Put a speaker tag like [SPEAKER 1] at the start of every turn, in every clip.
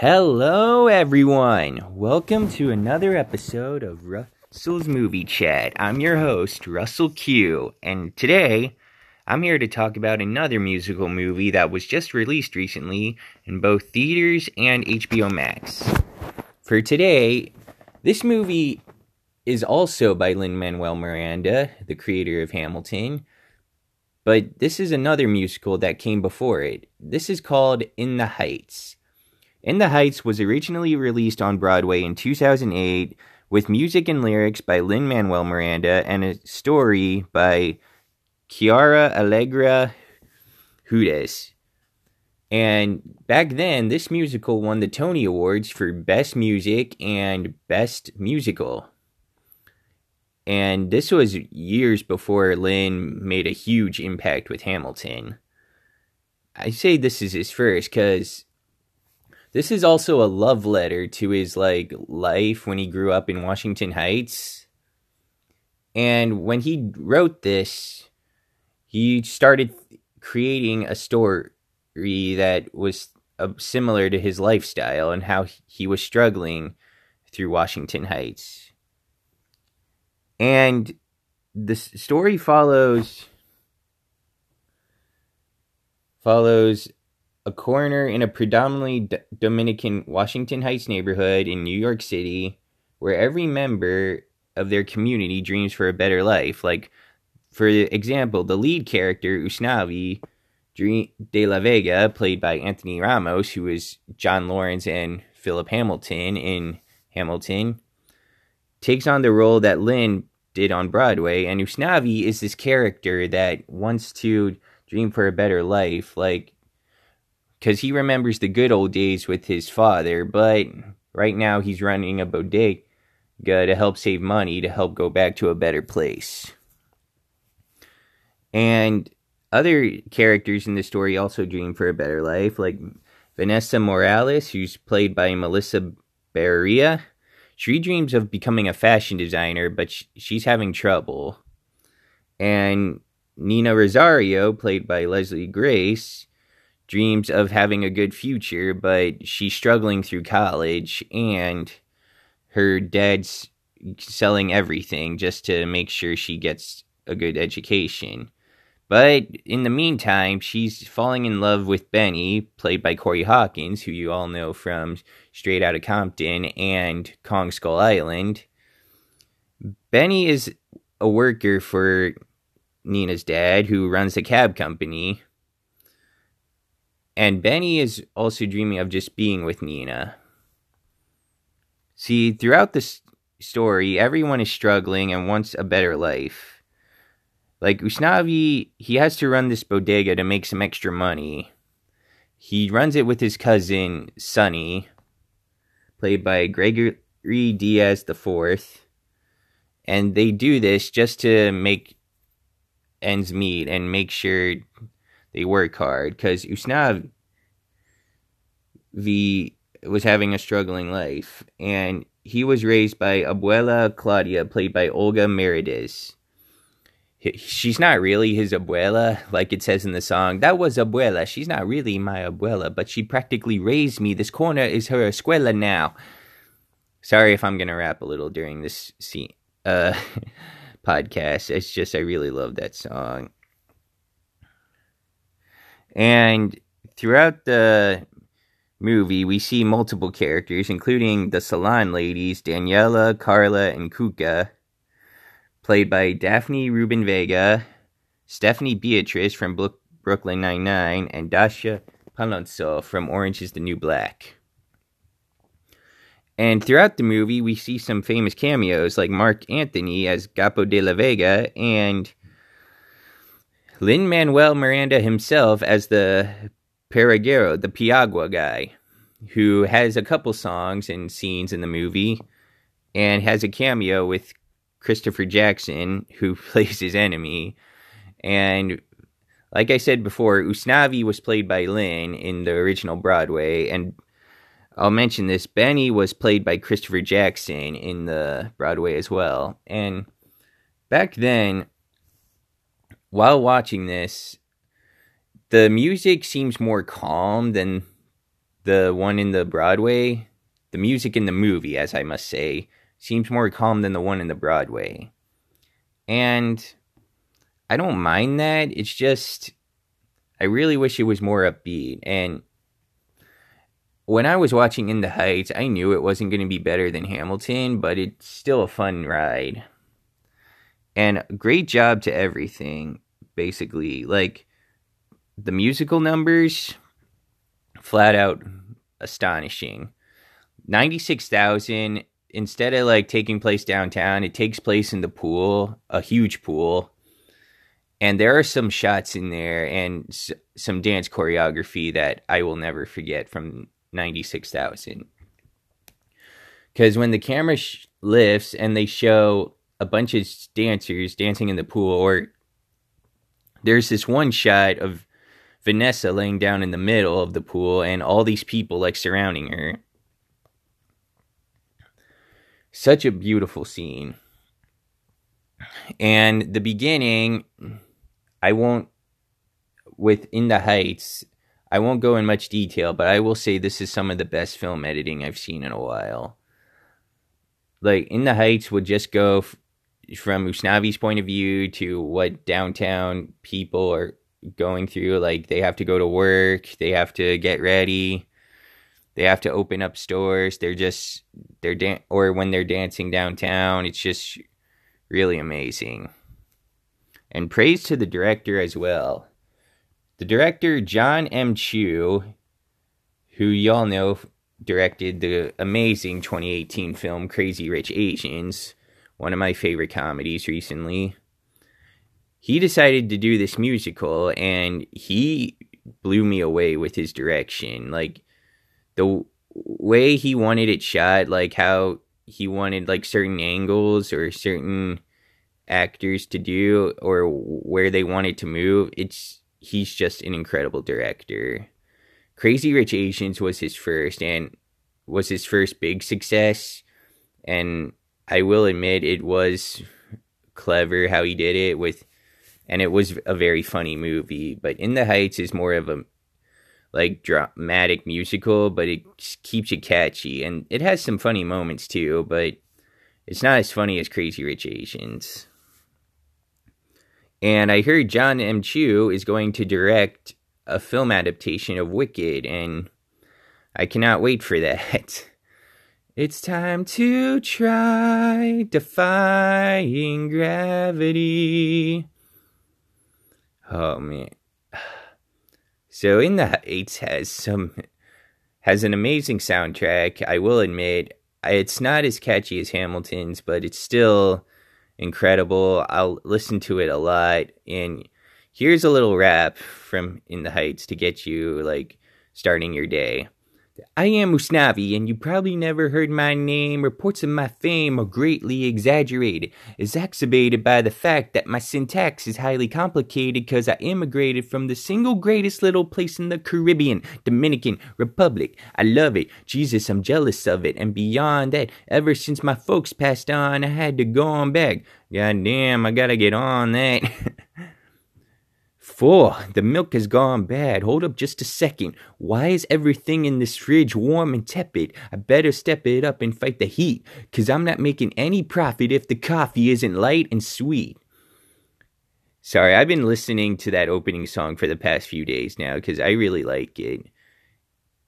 [SPEAKER 1] Hello, everyone. Welcome to another episode of Russell's Movie Chat. I'm your host, Russell Q, and today I'm here to talk about another musical movie that was just released recently in both theaters and HBO Max. For today, this movie is also by Lin Manuel Miranda, the creator of Hamilton, but this is another musical that came before it. This is called In the Heights. In the Heights was originally released on Broadway in 2008 with music and lyrics by Lin Manuel Miranda and a story by Quiara Allegra Hudes. And back then, this musical won the Tony Awards for Best Music and Best Musical. And this was years before Lin made a huge impact with Hamilton. I say this is his first because this is also a love letter to his like life when he grew up in Washington Heights. And when he wrote this, he started creating a story that was uh, similar to his lifestyle and how he was struggling through Washington Heights. And the story follows follows a coroner in a predominantly D- Dominican Washington Heights neighborhood in New York City, where every member of their community dreams for a better life. Like, for example, the lead character, Usnavi de la Vega, played by Anthony Ramos, who is John Laurens and Philip Hamilton in Hamilton, takes on the role that Lin did on Broadway. And Usnavi is this character that wants to dream for a better life. Like, because he remembers the good old days with his father, but right now he's running a bodega to help save money to help go back to a better place. And other characters in the story also dream for a better life, like Vanessa Morales, who's played by Melissa Barrera. She dreams of becoming a fashion designer, but she's having trouble. And Nina Rosario, played by Leslie Grace, dreams of having a good future, but she's struggling through college and her dad's selling everything just to make sure she gets a good education. But in the meantime, she's falling in love with Benny, played by Corey Hawkins, who you all know from Straight Outta Compton and Kong Skull Island. Benny is a worker for Nina's dad, who runs a cab company. And Benny is also dreaming of just being with Nina. See, throughout this story, everyone is struggling and wants a better life. Like Usnavi, he has to run this bodega to make some extra money. He runs it with his cousin, Sonny, played by Gregory Diaz IV. And they do this just to make ends meet and make sure they work hard because Usnavi was having a struggling life, and he was raised by Abuela Claudia, played by Olga Merediz. She's not really his abuela, like it says in the song. That was abuela. She's not really my abuela, but she practically raised me. This corner is her escuela now. Sorry if I'm gonna rap a little during this scene, uh, podcast. It's just I really love that song. And throughout the movie, we see multiple characters, including the salon ladies Daniela, Carla, and Cuca, played by Daphne Rubin Vega, Stephanie Beatriz from Brooklyn Nine-Nine, and Dascha Polanco from Orange is the New Black. And throughout the movie, we see some famous cameos like Marc Anthony as Gapo de la Vega and Lin Manuel Miranda himself as the Piragüero, the Piragua guy, who has a couple songs and scenes in the movie and has a cameo with Christopher Jackson, who plays his enemy. And like I said before, Usnavi was played by Lin in the original Broadway, and I'll mention this Benny was played by Christopher Jackson in the Broadway as well. And back then, while watching this, the music seems more calm than the one in the Broadway, the music in the movie, as I must say, seems more calm than the one in the Broadway. And I don't mind that. It's just, I really wish it was more upbeat. And when I was watching In the Heights, I knew it wasn't going to be better than Hamilton, but it's still a fun ride. And great job to everything, basically. Like, the musical numbers, flat out astonishing. 96,000 instead of like taking place downtown, it takes place in the pool, a huge pool. And there are some shots in there and s- some dance choreography that I will never forget from 96,000. Because when the camera sh- lifts and they show a bunch of dancers dancing in the pool, or there's this one shot of Vanessa laying down in the middle of the pool and all these people like surrounding her. Such a beautiful scene. And the beginning, I won't, within the heights, I won't go in much detail, but I will say this is some of the best film editing I've seen in a while. Like, In the Heights would just go from Usnavi's point of view to what downtown people are going through. Like, they have to go to work, they have to get ready, they have to open up stores. They're just, they're, dan- or when they're dancing downtown, it's just really amazing. And praise to the director as well. The director, John M. Chu, who y'all know directed the amazing 2018 film Crazy Rich Asians, one of my favorite comedies recently. He decided to do this musical and he blew me away with his direction. Like the way he wanted it shot, like how he wanted like certain angles or certain actors to do or where they wanted to move. It's he's just an incredible director. Crazy Rich Asians was his first and was his first big success. And I will admit it was clever how he did it with and it was a very funny movie. But In the Heights is more of a like dramatic musical, but it keeps you catchy and it has some funny moments too, but it's not as funny as Crazy Rich Asians. And I heard John M. Chu is going to direct a film adaptation of Wicked, and I cannot wait for that. It's time to try defying gravity. Oh man. So in the Heights has some has an amazing soundtrack. I will admit it's not as catchy as Hamilton's, but it's still incredible. I'll listen to it a lot. And here's a little rap from In the Heights to get you like starting your day. I am Usnavi, and you probably never heard my name. Reports of my fame are greatly exaggerated, exacerbated by the fact that my syntax is highly complicated because I immigrated from the single greatest little place in the Caribbean, Dominican Republic. I love it. Jesus, I'm jealous of it. And beyond that, ever since my folks passed on, I had to go on back. God damn, I gotta get on that. Four, the milk has gone bad. Hold up just a second. Why is everything in this fridge warm and tepid? I better step it up and fight the heat, cause I'm not making any profit if the coffee isn't light and sweet. Sorry, I've been listening to that opening song for the past few days now because I really like it.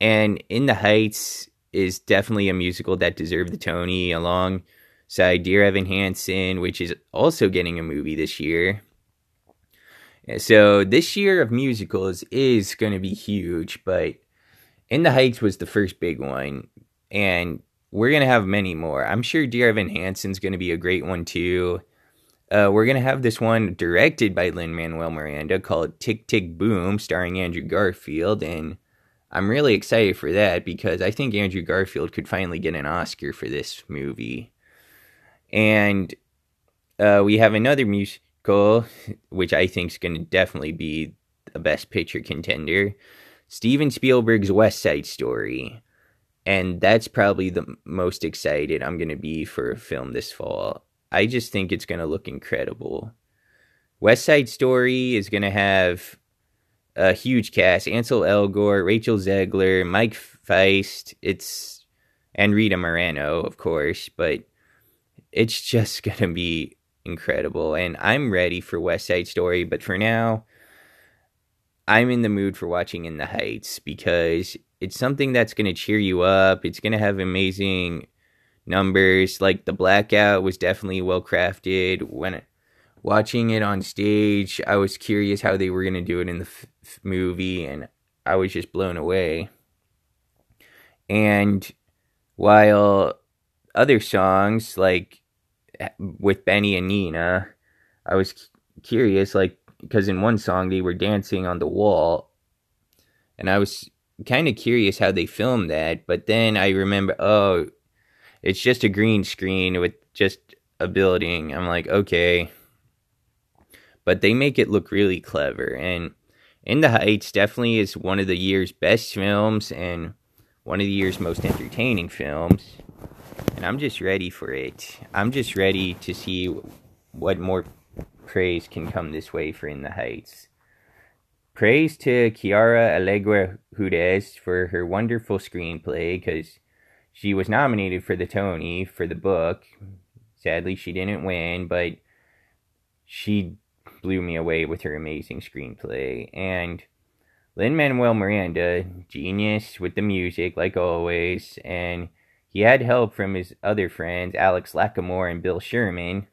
[SPEAKER 1] And In the Heights is definitely a musical that deserved the Tony alongside Dear Evan Hansen, which is also getting a movie this year. So this year of musicals is going to be huge, but In the Heights was the first big one, and we're going to have many more. I'm sure Dear Evan Hansen's going to be a great one too. Uh, we're going to have this one directed by Lin Manuel Miranda called Tick Tick Boom, starring Andrew Garfield, and I'm really excited for that because I think Andrew Garfield could finally get an Oscar for this movie. And uh, we have another music Cole, which I think is going to definitely be a best picture contender. Steven Spielberg's West Side Story. And that's probably the most excited I'm going to be for a film this fall. I just think it's going to look incredible. West Side Story is going to have a huge cast: Ansel Elgort, Rachel Zegler, Mike Faist. It's and Rita Moreno, of course, but it's just gonna be incredible. And I'm ready for West Side Story, but for now, I'm in the mood for watching In the Heights because it's something that's gonna cheer you up. It's gonna have amazing numbers. Like the blackout was definitely well crafted. When watching it on stage, I was curious how they were gonna do it in the f- movie, and I was just blown away. And while other songs like with Benny and Nina, I was curious, like because in one song they were dancing on the wall, and I was kind of curious how they filmed that. But then I remember, oh, it's just a green screen with just a building. I'm like, okay. But they make it look really clever. And In the Heights definitely is one of the year's best films and one of the year's most entertaining films. And I'm just ready for it. I'm just ready to see what more praise can come this way for In the Heights. Praise to Quiara Alegre Hudes for her wonderful screenplay because she was nominated for the Tony for the book. Sadly, she didn't win, but she blew me away with her amazing screenplay. And Lin Manuel Miranda, genius with the music, like always. And he had help from his other friends, Alex Lacamoire and Bill Sherman,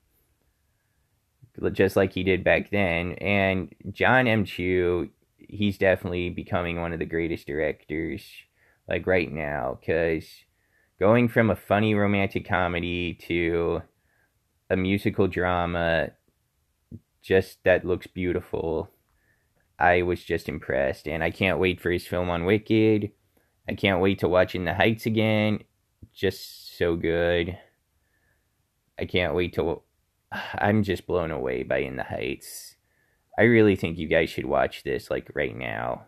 [SPEAKER 1] just like he did back then. And John M. Chu, he's definitely becoming one of the greatest directors, like right now, because going from a funny romantic comedy to a musical drama just that looks beautiful i was just impressed and i can't wait for his film on wicked i can't wait to watch in the heights again just so good. I can't wait to i'm just blown away by in the heights. I really think you guys should watch this like right now.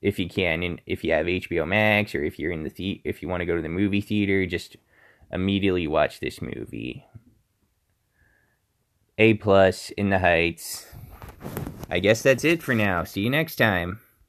[SPEAKER 1] If you can and if you have HBO Max or if you're in the, the- if you want to go to the movie theater just immediately watch this movie. A plus in the heights. I guess that's it for now. See you next time